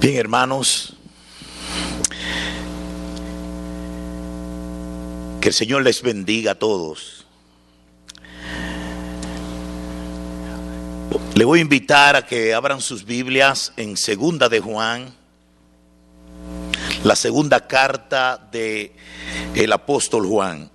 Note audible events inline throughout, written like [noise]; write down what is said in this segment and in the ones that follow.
Bien, hermanos, que el Señor les bendiga a todos. Le voy a invitar a que abran sus Biblias en Segunda de Juan, la segunda carta de el apóstol Juan.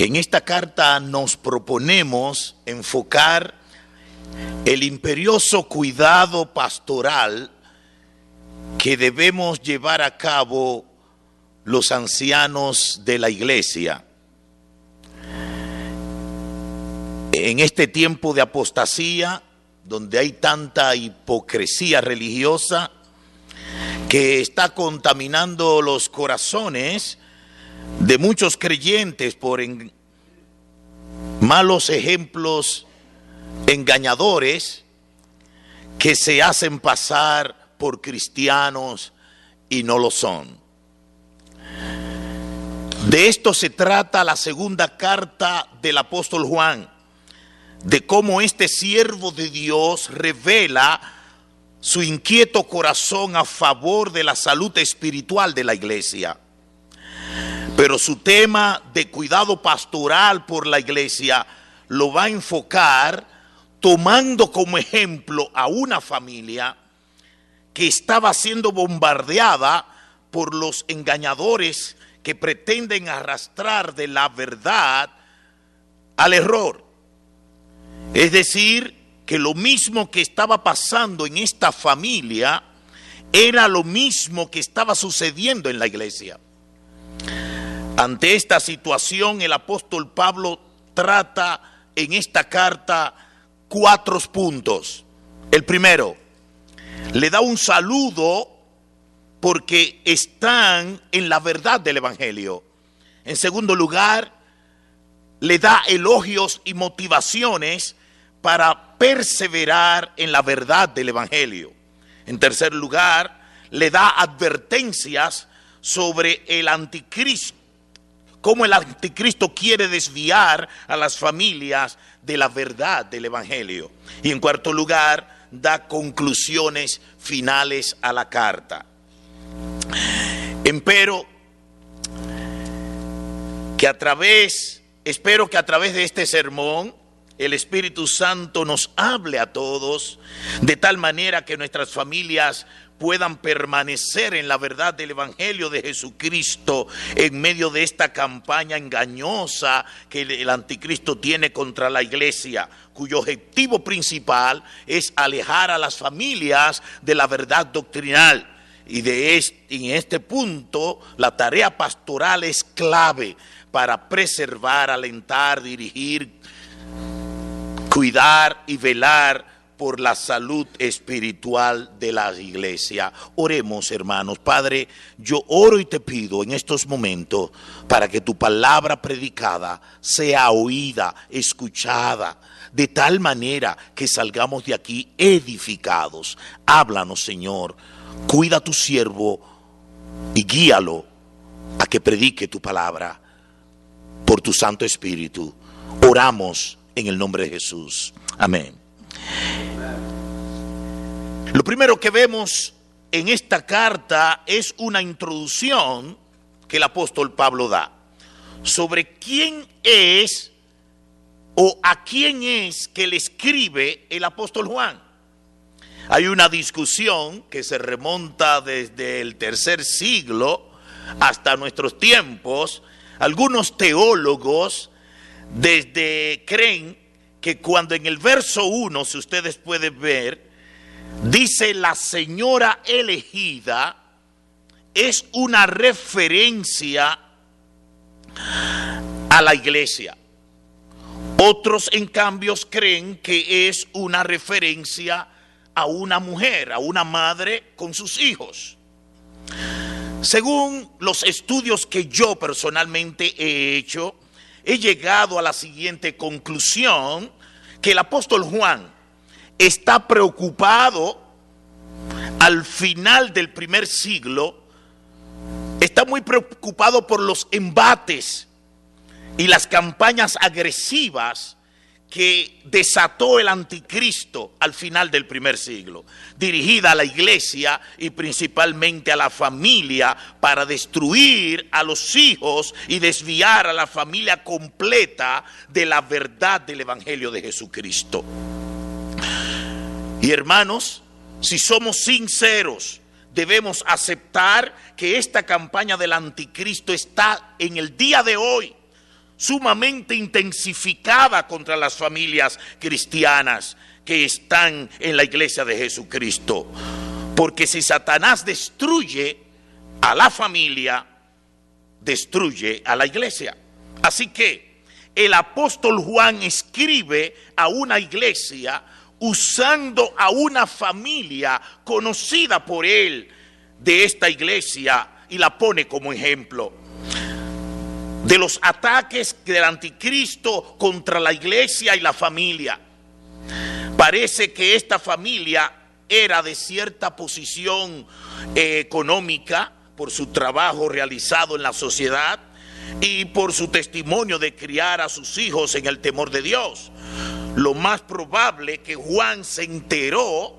En esta carta nos proponemos enfocar el imperioso cuidado pastoral que debemos llevar a cabo los ancianos de la iglesia. En este tiempo de apostasía, donde hay tanta hipocresía religiosa que está contaminando los corazones, de muchos creyentes por malos ejemplos engañadores que se hacen pasar por cristianos y no lo son. De esto se trata la segunda carta del apóstol Juan, de cómo este siervo de Dios revela su inquieto corazón a favor de la salud espiritual de la iglesia. Pero su tema de cuidado pastoral por la iglesia lo va a enfocar tomando como ejemplo a una familia que estaba siendo bombardeada por los engañadores que pretenden arrastrar de la verdad al error. Es decir, que lo mismo que estaba pasando en esta familia era lo mismo que estaba sucediendo en la iglesia. Ante esta situación, el apóstol Pablo trata en esta carta cuatro puntos. El primero, le da un saludo porque están en la verdad del Evangelio. En segundo lugar, le da elogios y motivaciones para perseverar en la verdad del Evangelio. En tercer lugar, le da advertencias sobre el anticristo cómo el anticristo quiere desviar a las familias de la verdad del Evangelio. Y en cuarto lugar, da conclusiones finales a la carta. Empero, que a través, espero que a través de este sermón, el Espíritu Santo nos hable a todos de tal manera que nuestras familias puedan permanecer en la verdad del Evangelio de Jesucristo en medio de esta campaña engañosa que el anticristo tiene contra la iglesia, cuyo objetivo principal es alejar a las familias de la verdad doctrinal. Y de este, en este punto la tarea pastoral es clave para preservar, alentar, dirigir, cuidar y velar por la salud espiritual de la iglesia. Oremos, hermanos. Padre, yo oro y te pido en estos momentos para que tu palabra predicada sea oída, escuchada, de tal manera que salgamos de aquí edificados. Háblanos, Señor. Cuida a tu siervo y guíalo a que predique tu palabra por tu Santo Espíritu. Oramos en el nombre de Jesús. Amén. Lo primero que vemos en esta carta es una introducción que el apóstol Pablo da sobre quién es o a quién es que le escribe el apóstol Juan. Hay una discusión que se remonta desde el tercer siglo hasta nuestros tiempos. Algunos teólogos desde creen que cuando en el verso 1, si ustedes pueden ver, dice la señora elegida, es una referencia a la iglesia. Otros, en cambio, creen que es una referencia a una mujer, a una madre con sus hijos. Según los estudios que yo personalmente he hecho, he llegado a la siguiente conclusión, que el apóstol Juan está preocupado al final del primer siglo está muy preocupado por los embates y las campañas agresivas que desató el anticristo al final del primer siglo, dirigida a la iglesia y principalmente a la familia para destruir a los hijos y desviar a la familia completa de la verdad del Evangelio de Jesucristo. Y hermanos, si somos sinceros, debemos aceptar que esta campaña del anticristo está en el día de hoy sumamente intensificada contra las familias cristianas que están en la iglesia de Jesucristo. Porque si Satanás destruye a la familia, destruye a la iglesia. Así que el apóstol Juan escribe a una iglesia usando a una familia conocida por él de esta iglesia y la pone como ejemplo de los ataques del anticristo contra la iglesia y la familia. Parece que esta familia era de cierta posición eh, económica por su trabajo realizado en la sociedad y por su testimonio de criar a sus hijos en el temor de Dios. Lo más probable que Juan se enteró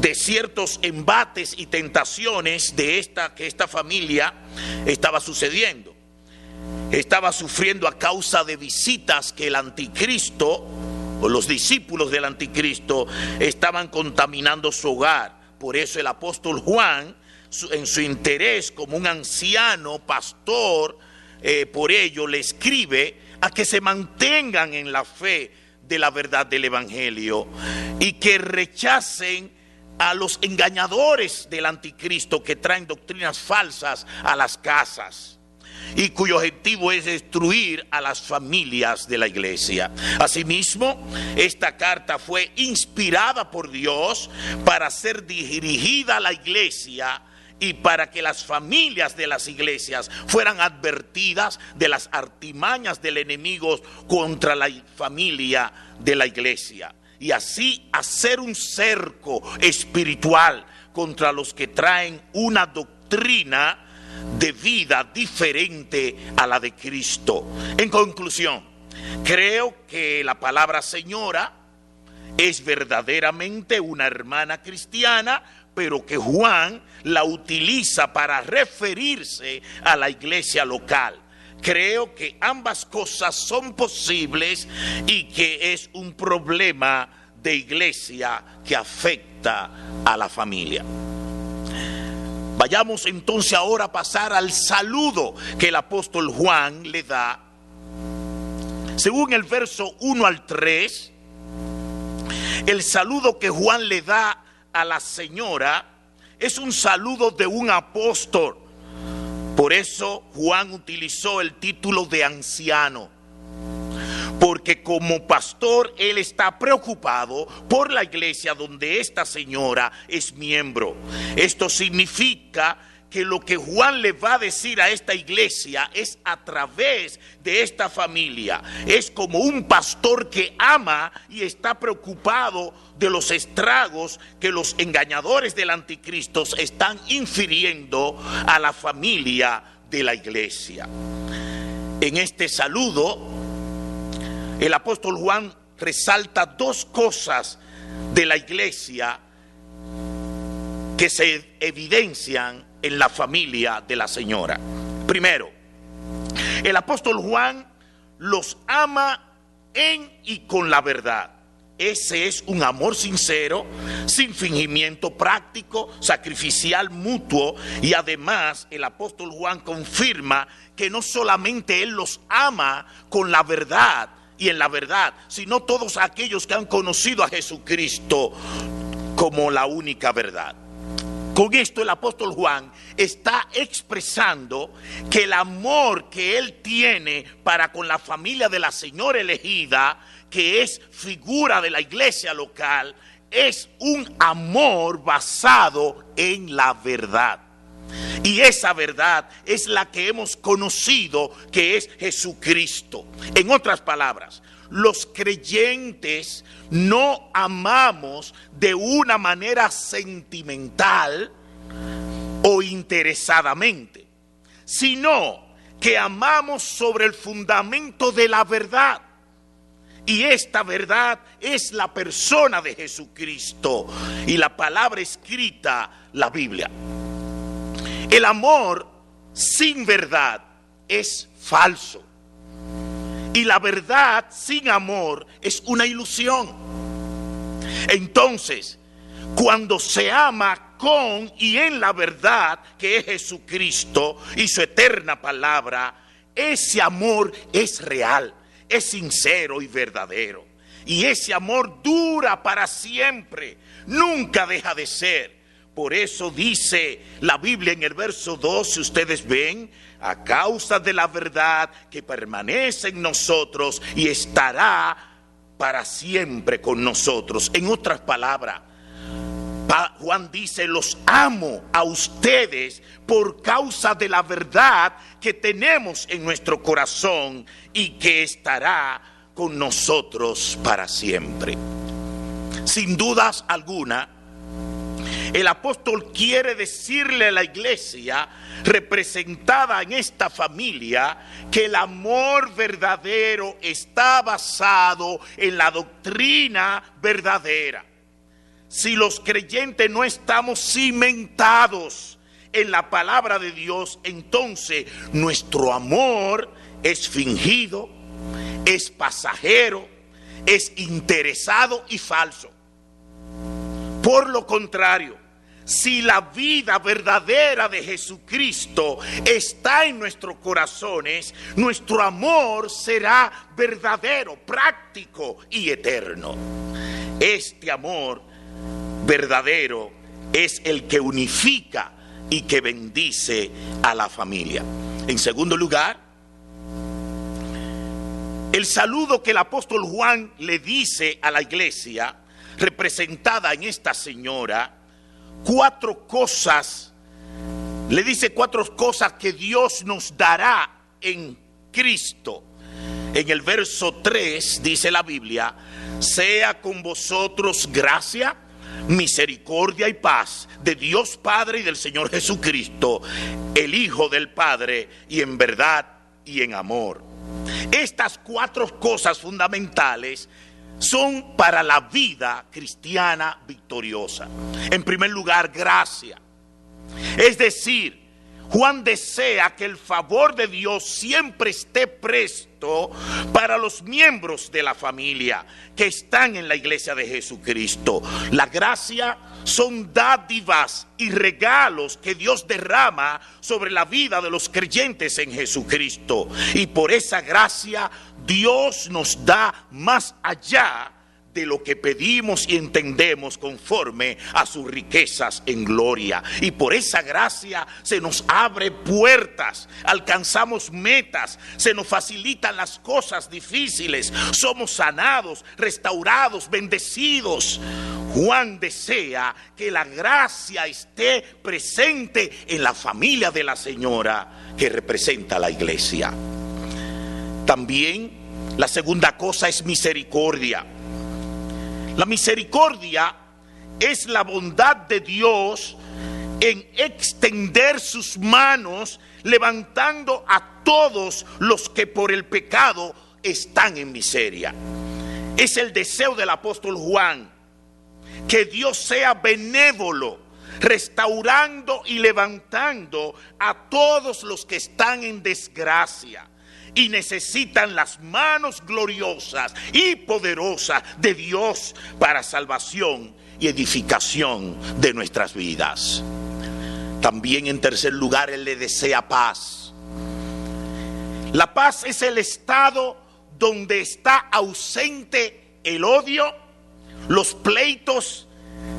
de ciertos embates y tentaciones de esta que esta familia estaba sucediendo estaba sufriendo a causa de visitas que el anticristo o los discípulos del anticristo estaban contaminando su hogar. Por eso el apóstol Juan, en su interés como un anciano pastor, eh, por ello le escribe a que se mantengan en la fe de la verdad del Evangelio y que rechacen a los engañadores del anticristo que traen doctrinas falsas a las casas y cuyo objetivo es destruir a las familias de la iglesia. Asimismo, esta carta fue inspirada por Dios para ser dirigida a la iglesia y para que las familias de las iglesias fueran advertidas de las artimañas del enemigo contra la familia de la iglesia. Y así hacer un cerco espiritual contra los que traen una doctrina de vida diferente a la de Cristo. En conclusión, creo que la palabra señora es verdaderamente una hermana cristiana, pero que Juan la utiliza para referirse a la iglesia local. Creo que ambas cosas son posibles y que es un problema de iglesia que afecta a la familia. Vayamos entonces ahora a pasar al saludo que el apóstol Juan le da. Según el verso 1 al 3, el saludo que Juan le da a la señora es un saludo de un apóstol. Por eso Juan utilizó el título de anciano porque como pastor él está preocupado por la iglesia donde esta señora es miembro. Esto significa que lo que Juan le va a decir a esta iglesia es a través de esta familia. Es como un pastor que ama y está preocupado de los estragos que los engañadores del anticristo están infiriendo a la familia de la iglesia. En este saludo el apóstol Juan resalta dos cosas de la iglesia que se evidencian en la familia de la señora. Primero, el apóstol Juan los ama en y con la verdad. Ese es un amor sincero, sin fingimiento práctico, sacrificial, mutuo. Y además el apóstol Juan confirma que no solamente él los ama con la verdad, y en la verdad, sino todos aquellos que han conocido a Jesucristo como la única verdad. Con esto el apóstol Juan está expresando que el amor que él tiene para con la familia de la señora elegida, que es figura de la iglesia local, es un amor basado en la verdad. Y esa verdad es la que hemos conocido que es Jesucristo. En otras palabras, los creyentes no amamos de una manera sentimental o interesadamente. sino que amamos sobre el fundamento de la verdad. Y esta verdad es la persona de Jesucristo y la palabra escrita, la Biblia. El amor sin verdad es falso. Y la verdad sin amor es una ilusión. Entonces, cuando se ama con y en la verdad que es Jesucristo y su eterna palabra, ese amor es real, es sincero y verdadero. Y ese amor dura para siempre, nunca deja de ser. Por eso dice la Biblia en el verso 2, si ustedes ven, a causa de la verdad que permanece en nosotros y estará para siempre con nosotros. En otras palabras, Juan dice, los amo a ustedes por causa de la verdad que tenemos en nuestro corazón y que estará con nosotros para siempre. Sin dudas alguna, el apóstol quiere decirle a la iglesia representada en esta familia que el amor verdadero está basado en la doctrina verdadera si los creyentes no estamos cimentados en la palabra de Dios, entonces nuestro amor es fingido, es pasajero, es interesado y falso. Por lo contrario, si la vida verdadera de Jesucristo está en nuestros corazones, nuestro amor será verdadero, práctico y eterno. Este amor verdadero es el que unifica y que bendice a la familia. En segundo lugar, el saludo que el apóstol Juan le dice a la iglesia, representada en esta señora, cuatro cosas, le dice cuatro cosas que Dios nos dará en Cristo. En el verso 3 dice la Biblia, sea con vosotros gracia misericordia y paz de Dios Padre y del Señor Jesucristo, el Hijo del Padre, y en verdad y en amor. Estas cuatro cosas fundamentales son para la vida cristiana victoriosa. En primer lugar, gracia. Es decir, Juan desea que el favor de Dios siempre esté presto para los miembros de la familia que están en la iglesia de Jesucristo. La gracia son dádivas y regalos que Dios derrama sobre la vida de los creyentes en Jesucristo. Y por esa gracia Dios nos da más allá de lo que pedimos y entendemos conforme a sus riquezas en gloria. Y por esa gracia se nos abre puertas, alcanzamos metas, se nos facilitan las cosas difíciles, somos sanados, restaurados, bendecidos. Juan desea que la gracia esté presente en la familia de la señora que representa la iglesia. También la segunda cosa es misericordia. La misericordia es la bondad de Dios en extender sus manos levantando a todos los que por el pecado están en miseria. Es el deseo del apóstol Juan que Dios sea benévolo, restaurando y levantando a todos los que están en desgracia y necesitan las manos gloriosas y poderosas de Dios para salvación y edificación de nuestras vidas. También en tercer lugar, Él le desea paz. La paz es el estado donde está ausente el odio, los pleitos,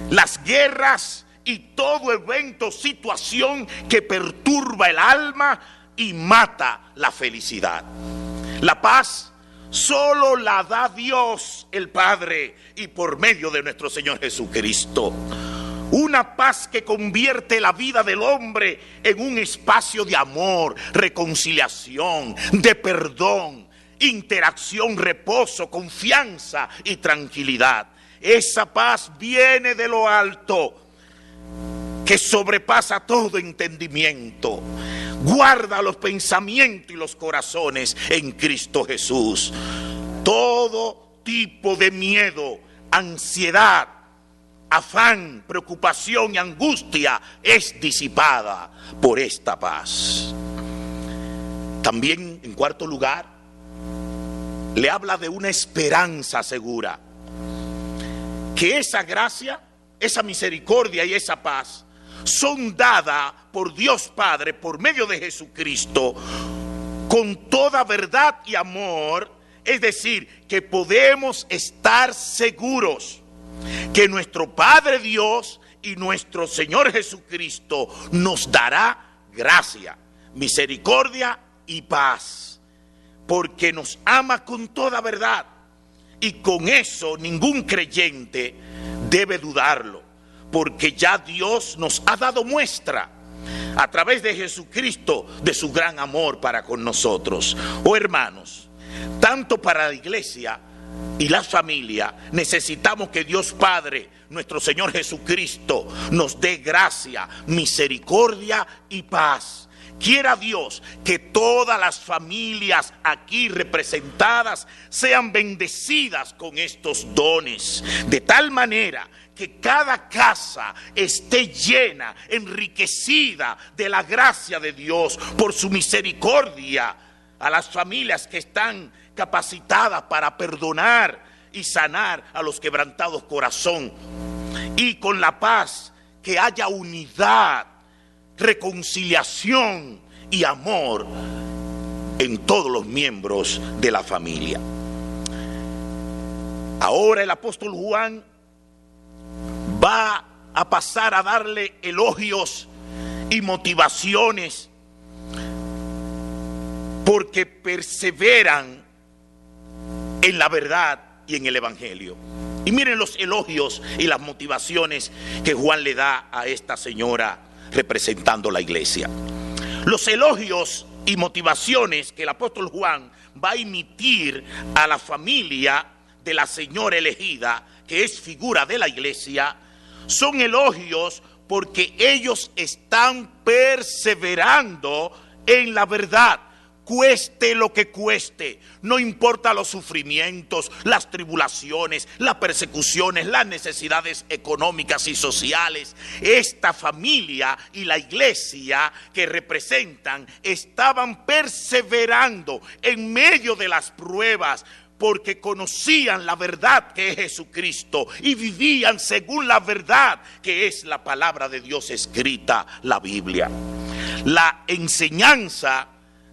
las guerras y todo evento, situación que perturba el alma, y mata la felicidad. La paz solo la da Dios el Padre y por medio de nuestro Señor Jesucristo. Una paz que convierte la vida del hombre en un espacio de amor, reconciliación, de perdón, interacción, reposo, confianza y tranquilidad. Esa paz viene de lo alto, que sobrepasa todo entendimiento Guarda los pensamientos y los corazones en Cristo Jesús. Todo tipo de miedo, ansiedad, afán, preocupación y angustia es disipada por esta paz. También, en cuarto lugar, le habla de una esperanza segura. Que esa gracia, esa misericordia y esa paz son dadas por Dios Padre por medio de Jesucristo con toda verdad y amor. Es decir, que podemos estar seguros que nuestro Padre Dios y nuestro Señor Jesucristo nos dará gracia, misericordia y paz, porque nos ama con toda verdad. Y con eso ningún creyente debe dudarlo, porque ya Dios nos ha dado muestra a través de Jesucristo de su gran amor para con nosotros. Oh hermanos, tanto para la iglesia y la familia, necesitamos que Dios Padre, nuestro Señor Jesucristo, nos dé gracia, misericordia y paz. Quiera Dios que todas las familias aquí representadas sean bendecidas con estos dones, de tal manera que cada casa esté llena, enriquecida de la gracia de Dios por su misericordia a las familias que están capacitadas para perdonar y sanar a los quebrantados corazón. Y con la paz que haya unidad, reconciliación y amor en todos los miembros de la familia. Ahora el apóstol Juan va a pasar a darle elogios y motivaciones porque perseveran en la verdad y en el Evangelio. Y miren los elogios y las motivaciones que Juan le da a esta señora representando la iglesia. Los elogios y motivaciones que el apóstol Juan va a emitir a la familia de la señora elegida, que es figura de la iglesia, son elogios porque ellos están perseverando en la verdad. Cueste lo que cueste, no importa los sufrimientos, las tribulaciones, las persecuciones, las necesidades económicas y sociales, esta familia y la iglesia que representan estaban perseverando en medio de las pruebas, porque conocían la verdad que es Jesucristo y vivían según la verdad que es la palabra de Dios escrita, la Biblia. La enseñanza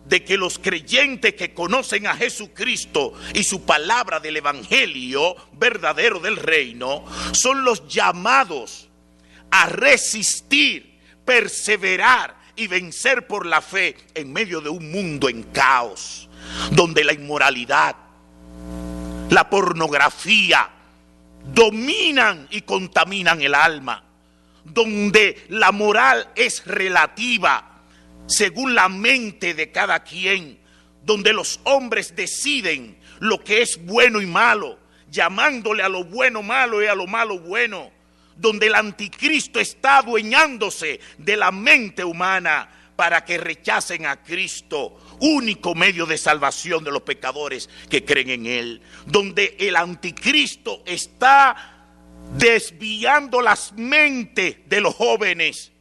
de que los creyentes que conocen a Jesucristo y su palabra del Evangelio verdadero del reino son los llamados a resistir, perseverar y vencer por la fe en medio de un mundo en caos, donde la inmoralidad, la pornografía. Dominan y contaminan el alma, donde la moral es relativa según la mente de cada quien, donde los hombres deciden lo que es bueno y malo, llamándole a lo bueno malo y a lo malo bueno, donde el anticristo está adueñándose de la mente humana para que rechacen a Cristo, único medio de salvación de los pecadores que creen en Él, donde el anticristo está desviando las mentes de los jóvenes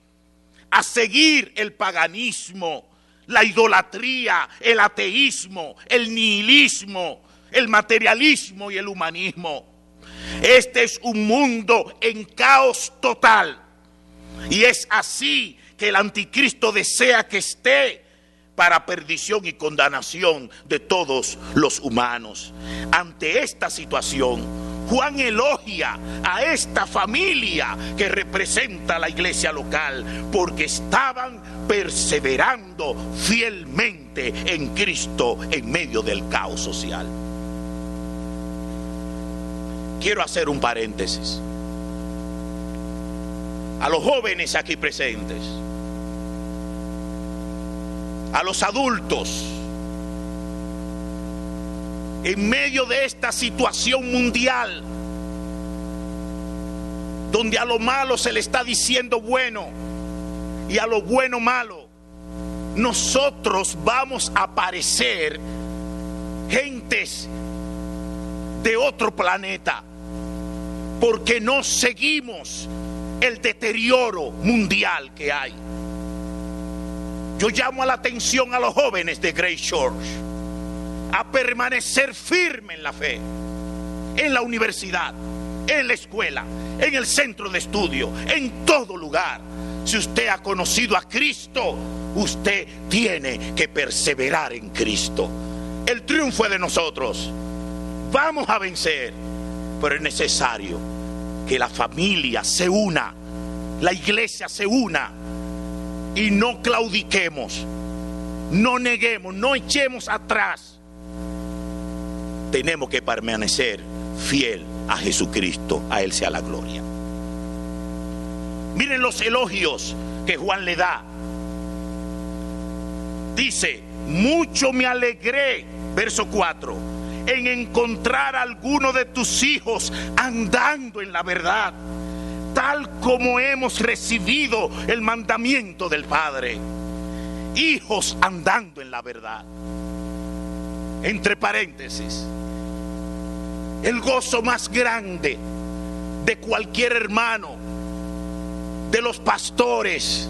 a seguir el paganismo, la idolatría, el ateísmo, el nihilismo, el materialismo y el humanismo. Este es un mundo en caos total. Y es así que el anticristo desea que esté para perdición y condenación de todos los humanos. Ante esta situación, Juan elogia a esta familia que representa la iglesia local porque estaban perseverando fielmente en Cristo en medio del caos social. Quiero hacer un paréntesis. A los jóvenes aquí presentes, a los adultos, en medio de esta situación mundial, donde a lo malo se le está diciendo bueno y a lo bueno malo, nosotros vamos a parecer gentes de otro planeta, porque no seguimos el deterioro mundial que hay. Yo llamo a la atención a los jóvenes de Great Shores a permanecer firme en la fe, en la universidad, en la escuela, en el centro de estudio, en todo lugar. Si usted ha conocido a Cristo, usted tiene que perseverar en Cristo. El triunfo es de nosotros. Vamos a vencer, pero es necesario que la familia se una, la iglesia se una y no claudiquemos, no neguemos, no echemos atrás. Tenemos que permanecer fiel a Jesucristo, a Él sea la gloria. Miren los elogios que Juan le da. Dice, mucho me alegré, verso 4, en encontrar a alguno de tus hijos andando en la verdad, tal como hemos recibido el mandamiento del Padre. Hijos andando en la verdad. Entre paréntesis, el gozo más grande de cualquier hermano, de los pastores,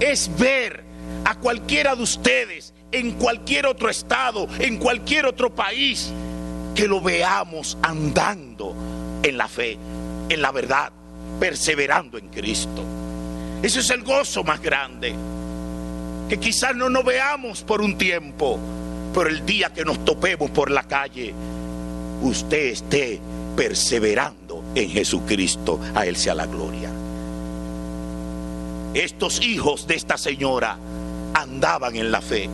es ver a cualquiera de ustedes en cualquier otro estado, en cualquier otro país, que lo veamos andando en la fe, en la verdad, perseverando en Cristo. Ese es el gozo más grande. Que quizás no nos veamos por un tiempo, pero el día que nos topemos por la calle, usted esté perseverando en Jesucristo. A Él sea la gloria. Estos hijos de esta señora andaban en la fe.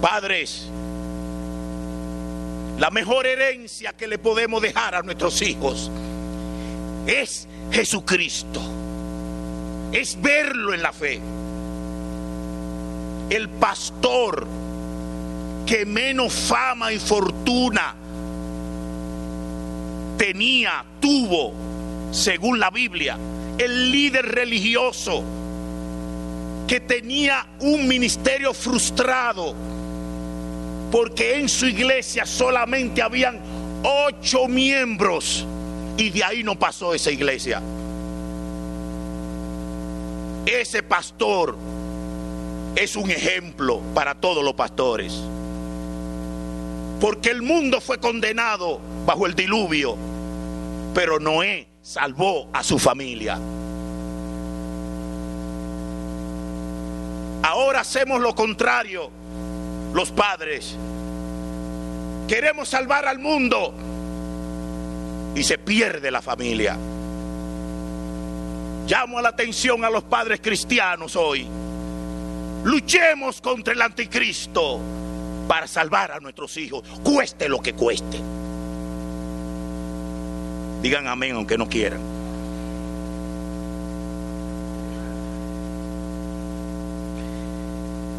Padres, la mejor herencia que le podemos dejar a nuestros hijos es Jesucristo. Es verlo en la fe. El pastor que menos fama y fortuna tenía, tuvo, según la Biblia, el líder religioso que tenía un ministerio frustrado porque en su iglesia solamente habían ocho miembros y de ahí no pasó esa iglesia. Ese pastor es un ejemplo para todos los pastores. Porque el mundo fue condenado bajo el diluvio, pero Noé salvó a su familia. Ahora hacemos lo contrario, los padres. Queremos salvar al mundo y se pierde la familia. Llamo a la atención a los padres cristianos hoy. Luchemos contra el anticristo para salvar a nuestros hijos, cueste lo que cueste. Digan amén aunque no quieran.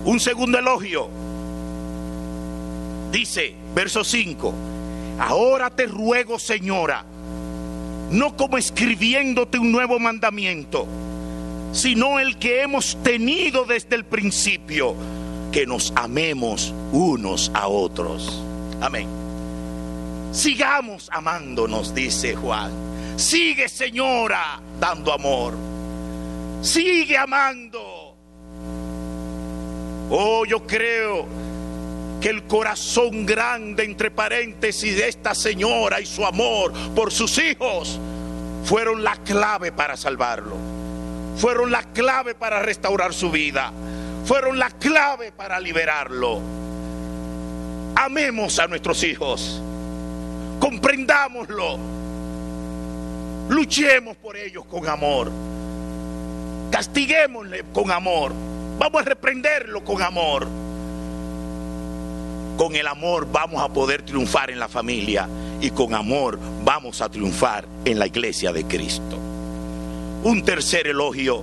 Un segundo elogio. Dice, verso 5, ahora te ruego, señora, no como escribiéndote un nuevo mandamiento, sino el que hemos tenido desde el principio que nos amemos unos a otros. Amén. Sigamos amándonos, dice Juan. Sigue, señora, dando amor. Sigue amando. Oh, yo creo que el corazón grande, entre paréntesis, de esta señora y su amor por sus hijos fueron la clave para salvarlo. Fueron la clave para restaurar su vida fueron la clave para liberarlo. Amemos a nuestros hijos, comprendámoslo, luchemos por ellos con amor, castiguémosle con amor, vamos a reprenderlo con amor. Con el amor vamos a poder triunfar en la familia y con amor vamos a triunfar en la iglesia de Cristo. Un tercer elogio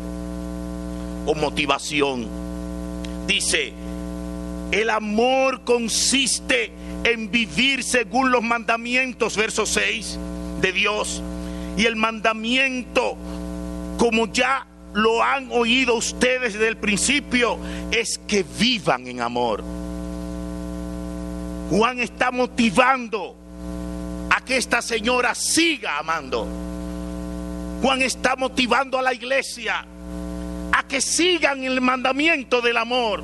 o motivación dice, el amor consiste en vivir según los mandamientos, verso 6 de Dios. Y el mandamiento, como ya lo han oído ustedes desde el principio, es que vivan en amor. Juan está motivando a que esta señora siga amando. Juan está motivando a la iglesia a que sigan el mandamiento del amor.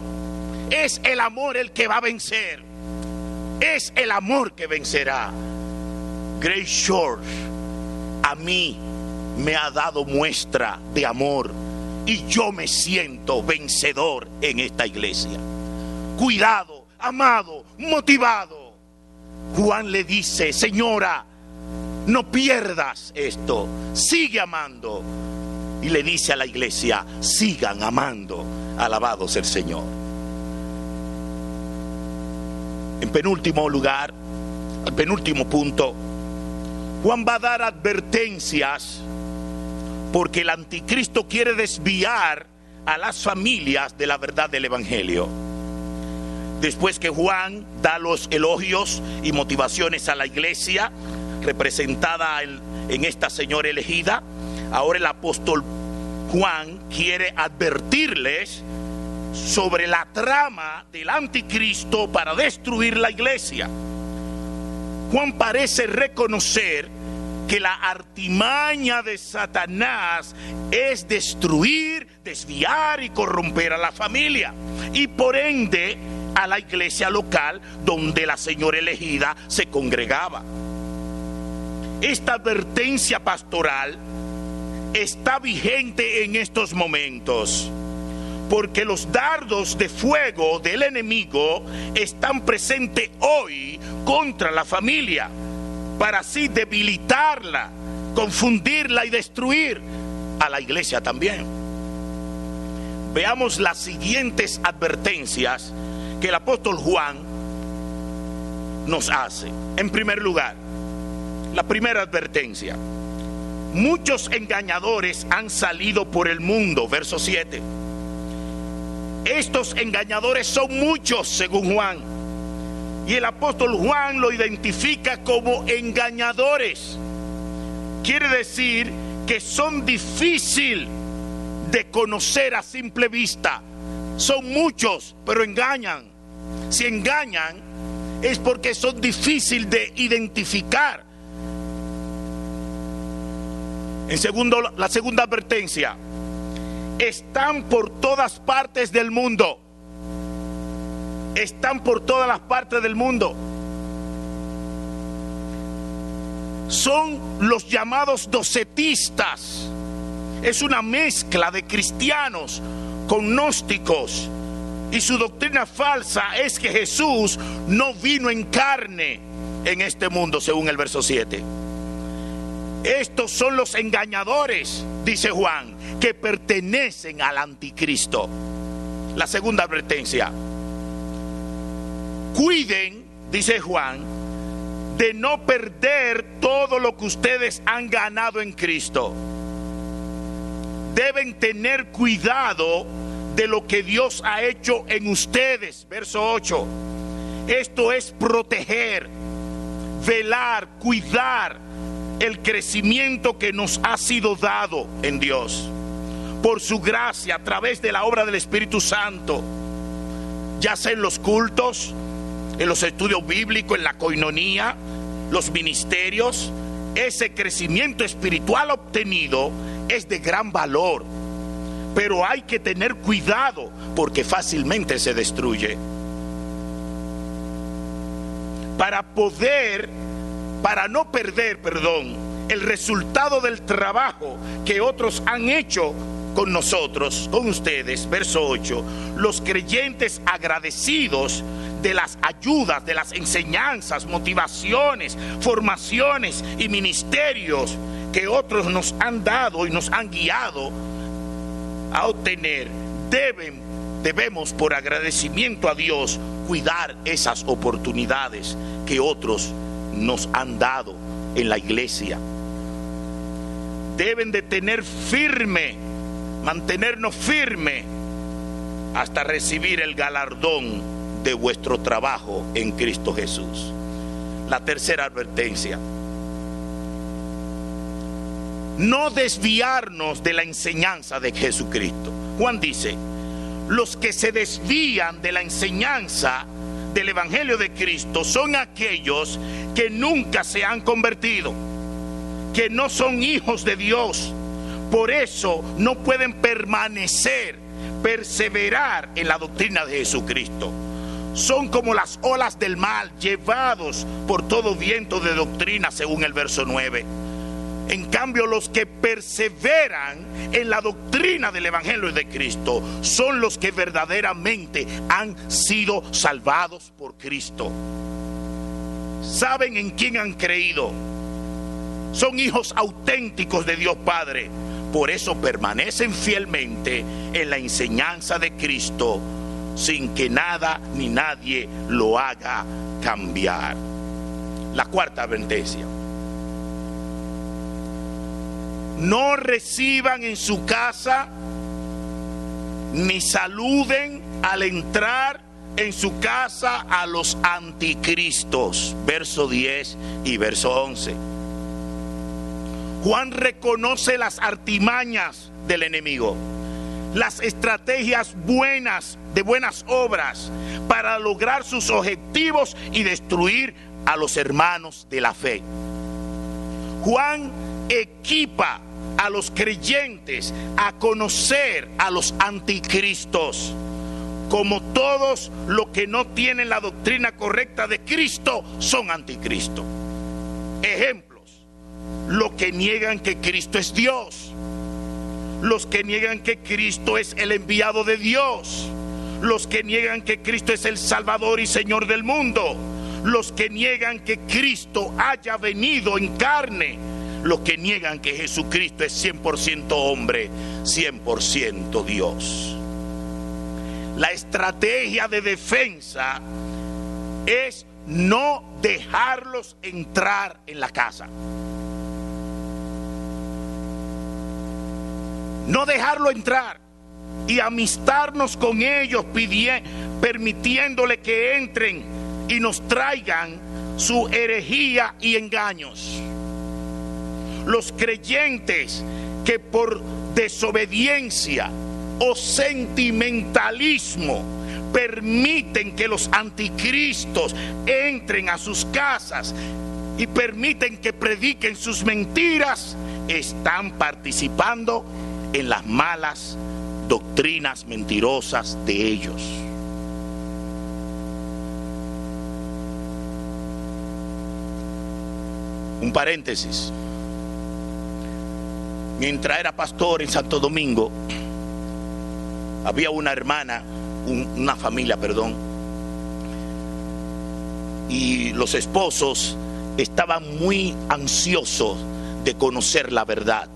Es el amor el que va a vencer. Es el amor que vencerá. Grace George a mí me ha dado muestra de amor y yo me siento vencedor en esta iglesia. Cuidado, amado, motivado. Juan le dice, señora, no pierdas esto, sigue amando. Y le dice a la iglesia, sigan amando, alabado sea el Señor. En penúltimo lugar, al penúltimo punto, Juan va a dar advertencias porque el anticristo quiere desviar a las familias de la verdad del Evangelio. Después que Juan da los elogios y motivaciones a la iglesia, representada en, esta señora elegida, ahora el apóstol Juan quiere advertirles sobre la trama del anticristo para destruir la iglesia. Juan parece reconocer que la artimaña de Satanás es destruir, desviar y corromper a la familia. Y por ende a la iglesia local donde la señora elegida se congregaba. Esta advertencia pastoral está vigente en estos momentos porque los dardos de fuego del enemigo están presentes hoy contra la familia, para así debilitarla, confundirla y destruir a la iglesia también. Veamos las siguientes advertencias que el apóstol Juan nos hace. En primer lugar, la primera advertencia. Muchos engañadores han salido por el mundo, verso 7 estos engañadores son muchos, según Juan. Y el apóstol Juan lo identifica como engañadores. Quiere decir que son difícil de conocer a simple vista. Son muchos, pero engañan. Si engañan es porque son difícil de identificar. En segundo, la segunda advertencia, están por todas partes del mundo. Están por todas las partes del mundo. Son los llamados docetistas. Es una mezcla de cristianos con gnósticos. Y su doctrina falsa es que Jesús no vino en carne en este mundo, según el verso 7. Estos son los engañadores, dice Juan, que pertenecen al anticristo. La segunda advertencia. Cuiden, dice Juan, de no perder todo lo que ustedes han ganado en Cristo. Deben tener cuidado de lo que Dios ha hecho en ustedes. Verso 8. Esto es proteger, velar, cuidar el crecimiento que nos ha sido dado en Dios por su gracia a través de la obra del Espíritu Santo, ya sea en los cultos, en los estudios bíblicos, en la coinonía, los ministerios, ese crecimiento espiritual obtenido es de gran valor, pero hay que tener cuidado porque fácilmente se destruye. Para poder, para no perder, perdón, el resultado del trabajo que otros han hecho con nosotros, con ustedes, verso 8, los creyentes agradecidos de las ayudas, de las enseñanzas, motivaciones, formaciones y ministerios que otros nos han dado y nos han guiado a obtener, deben, debemos por agradecimiento a Dios cuidar esas oportunidades que otros nos han dado en la iglesia. Deben de tener firme mantenernos firmes hasta recibir el galardón de vuestro trabajo en Cristo Jesús. La tercera advertencia. No desviarnos de la enseñanza de Jesucristo. Juan dice, los que se desvían de la enseñanza del Evangelio de Cristo son aquellos que nunca se han convertido, que no son hijos de Dios. Por eso no pueden permanecer, perseverar en la doctrina de Jesucristo. Son como las olas del mal llevados por todo viento de doctrina, según el verso 9. En cambio, los que perseveran en la doctrina del Evangelio de Cristo son los que verdaderamente han sido salvados por Cristo. Saben en quién han creído. Son hijos auténticos de Dios Padre. Por eso permanecen fielmente en la enseñanza de Cristo sin que nada ni nadie lo haga cambiar. La cuarta advertencia no reciban en su casa ni saluden al entrar en su casa a los anticristos. Verso 10 y verso 11. Juan reconoce las artimañas del enemigo, las estrategias buenas de buenas obras para lograr sus objetivos y destruir a los hermanos de la fe. Juan equipa a los creyentes a conocer a los anticristos. Como todos los que no tienen la doctrina correcta de Cristo son anticristo. Ejemplos, los que niegan que Cristo es Dios, los que niegan que Cristo es el enviado de Dios, los que niegan que Cristo es el Salvador y Señor del mundo, los que niegan que Cristo haya venido en carne los que niegan que Jesucristo es 100% hombre, 100% Dios. La estrategia de defensa es no dejarlos entrar en la casa. No dejarlo entrar y amistarnos con ellos permitiéndole que entren y nos traigan su herejía y engaños los creyentes que por desobediencia o sentimentalismo permiten que los anticristos entren a sus casas y permiten que prediquen sus mentiras, están participando en las malas doctrinas mentirosas de ellos. Un paréntesis mientras era pastor en Santo Domingo, había una hermana, una familia, perdón, y los esposos estaban muy ansiosos de conocer la verdad.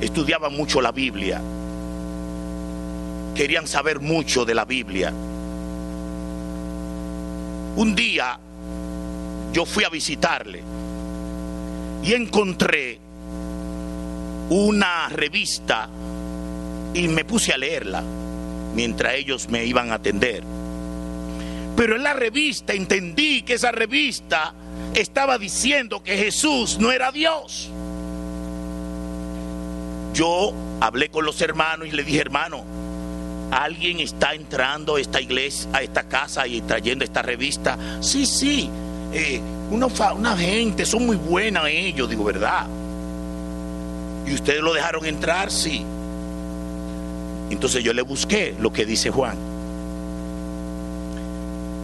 Estudiaban mucho la Biblia, querían saber mucho de la Biblia. Un día yo fui a visitarle y encontré una revista y me puse a leerla mientras ellos me iban a atender. Pero en la revista entendí que esa revista estaba diciendo que Jesús no era Dios. Yo hablé con los hermanos y le dije, hermano, alguien está entrando a esta iglesia, a esta casa y trayendo esta revista. Sí, sí, eh, una, una gente, son muy buenas ellos, digo, ¿verdad? ¿Y ustedes lo dejaron entrar? Sí. Entonces yo le busqué lo que dice Juan.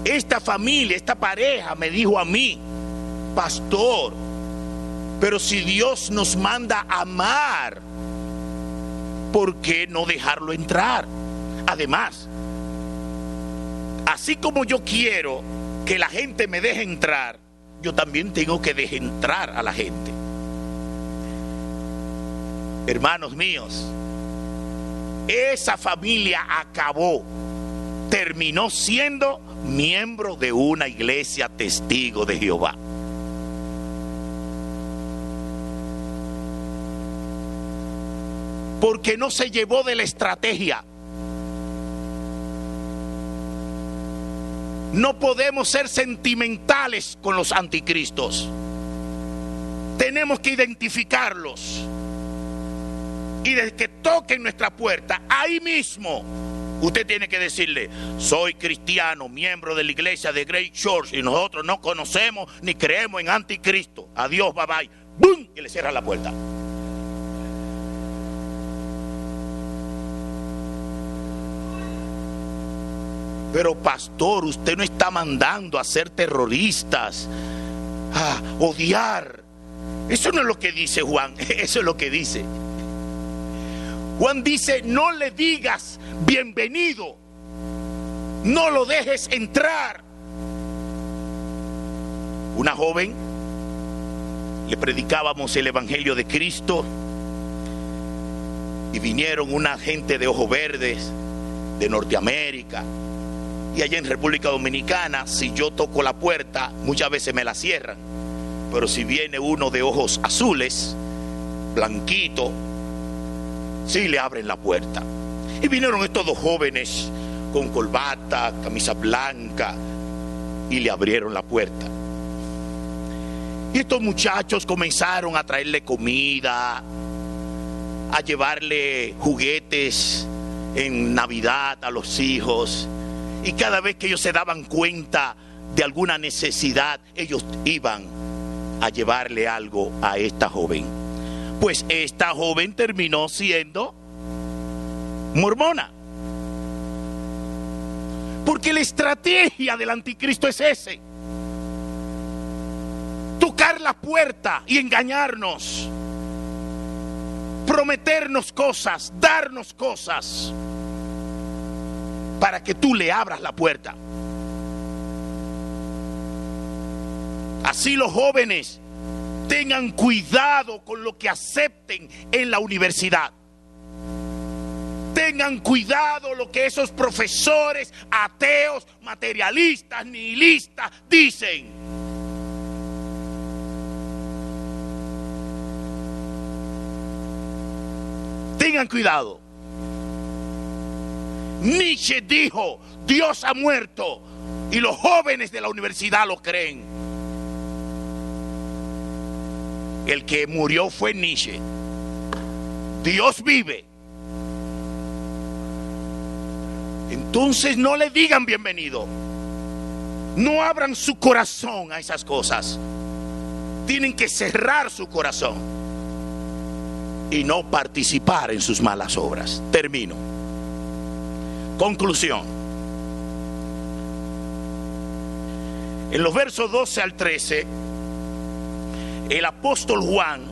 Esta familia, esta pareja me dijo a mí, pastor, pero si Dios nos manda amar, ¿por qué no dejarlo entrar? Además, así como yo quiero que la gente me deje entrar, yo también tengo que dejar entrar a la gente hermanos míos, esa familia acabó, terminó siendo miembro de una iglesia testigo de Jehová. Porque no se llevó de la estrategia. No podemos ser sentimentales con los anticristos. tenemos que identificarlos. Y desde que toquen nuestra puerta, ahí mismo, usted tiene que decirle, soy cristiano, miembro de la iglesia de Great Church, y nosotros no conocemos ni creemos en anticristo. Adiós, bye bye. ¡Bum! Y le cierra la puerta. Pero pastor, usted no está mandando a ser terroristas, a odiar. Eso no es lo que dice Juan, [laughs] eso es lo que dice. Juan dice, no le digas bienvenido, no lo dejes entrar. Una joven, le predicábamos el Evangelio de Cristo y vinieron una gente de ojos verdes de Norteamérica, y allá en República Dominicana, si yo toco la puerta, muchas veces me la cierran. Pero si viene uno de ojos azules, blanquito, sí le abren la puerta. Y vinieron estos dos jóvenes con corbata, camisa blanca, y le abrieron la puerta. Y estos muchachos comenzaron a traerle comida, a llevarle juguetes en Navidad a los hijos. Y cada vez que ellos se daban cuenta de alguna necesidad, ellos iban a llevarle algo a esta joven. Pues esta joven terminó siendo mormona. Porque la estrategia del anticristo es ese. Tocar la puerta y engañarnos. Prometernos cosas, darnos cosas para que tú le abras la puerta. Así los jóvenes tengan cuidado con lo que acepten en la universidad. Tengan cuidado lo que esos profesores ateos, materialistas, nihilistas dicen. Tengan cuidado. Nietzsche dijo, Dios ha muerto y los jóvenes de la universidad lo creen. El que murió fue Nietzsche. Dios vive. Entonces no le digan bienvenido. No abran su corazón a esas cosas. Tienen que cerrar su corazón y no participar en sus malas obras. Termino. Conclusión. En los versos 12 al 13, el apóstol Juan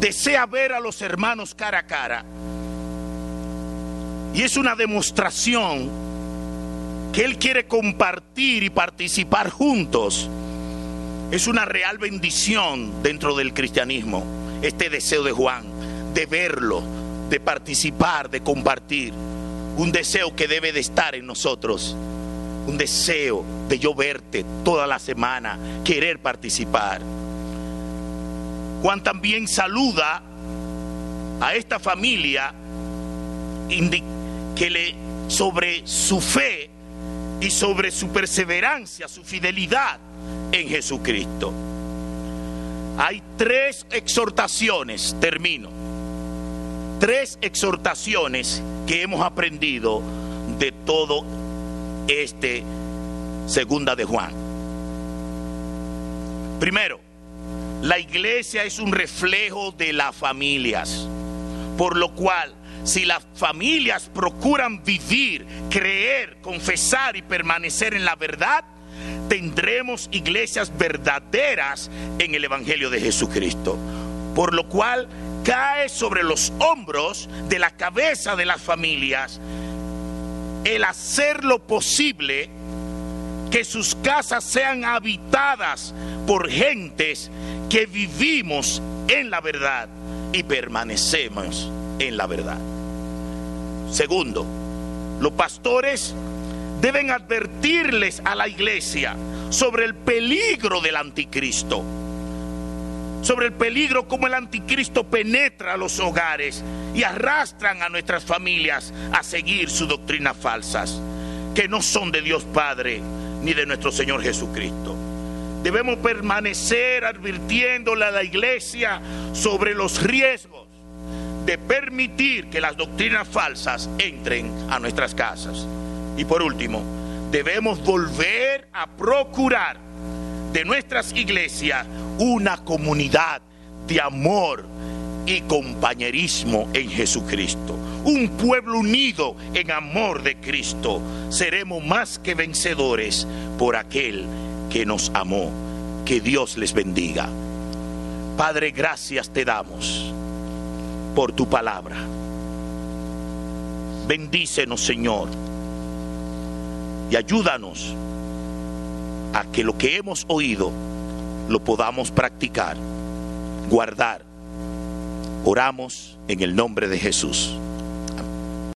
desea ver a los hermanos cara a cara. Y es una demostración que él quiere compartir y participar juntos. Es una real bendición dentro del cristianismo, este deseo de Juan, de verlo, de participar, de compartir. Un deseo que debe de estar en nosotros. Un deseo de yo verte toda la semana, querer participar. Juan también saluda a esta familia que le sobre su fe y sobre su perseverancia, su fidelidad en Jesucristo. Hay tres exhortaciones, termino tres exhortaciones que hemos aprendido de todo este segunda de Juan. Primero, la iglesia es un reflejo de las familias, por lo cual si las familias procuran vivir, creer, confesar y permanecer en la verdad, tendremos iglesias verdaderas en el Evangelio de Jesucristo. Por lo cual cae sobre los hombros de la cabeza de las familias el hacer lo posible que sus casas sean habitadas por gentes que vivimos en la verdad y permanecemos en la verdad. Segundo, los pastores deben advertirles a la iglesia sobre el peligro del anticristo sobre el peligro como el anticristo penetra a los hogares y arrastran a nuestras familias a seguir sus doctrinas falsas, que no son de Dios Padre ni de nuestro Señor Jesucristo. Debemos permanecer advirtiéndole a la iglesia sobre los riesgos de permitir que las doctrinas falsas entren a nuestras casas. Y por último, debemos volver a procurar de nuestras iglesias una comunidad de amor y compañerismo en Jesucristo. Un pueblo unido en amor de Cristo. Seremos más que vencedores por aquel que nos amó. Que Dios les bendiga. Padre, gracias te damos por tu palabra. Bendícenos, Señor, y ayúdanos a que lo que hemos oído lo podamos practicar, guardar. Oramos en el nombre de Jesús.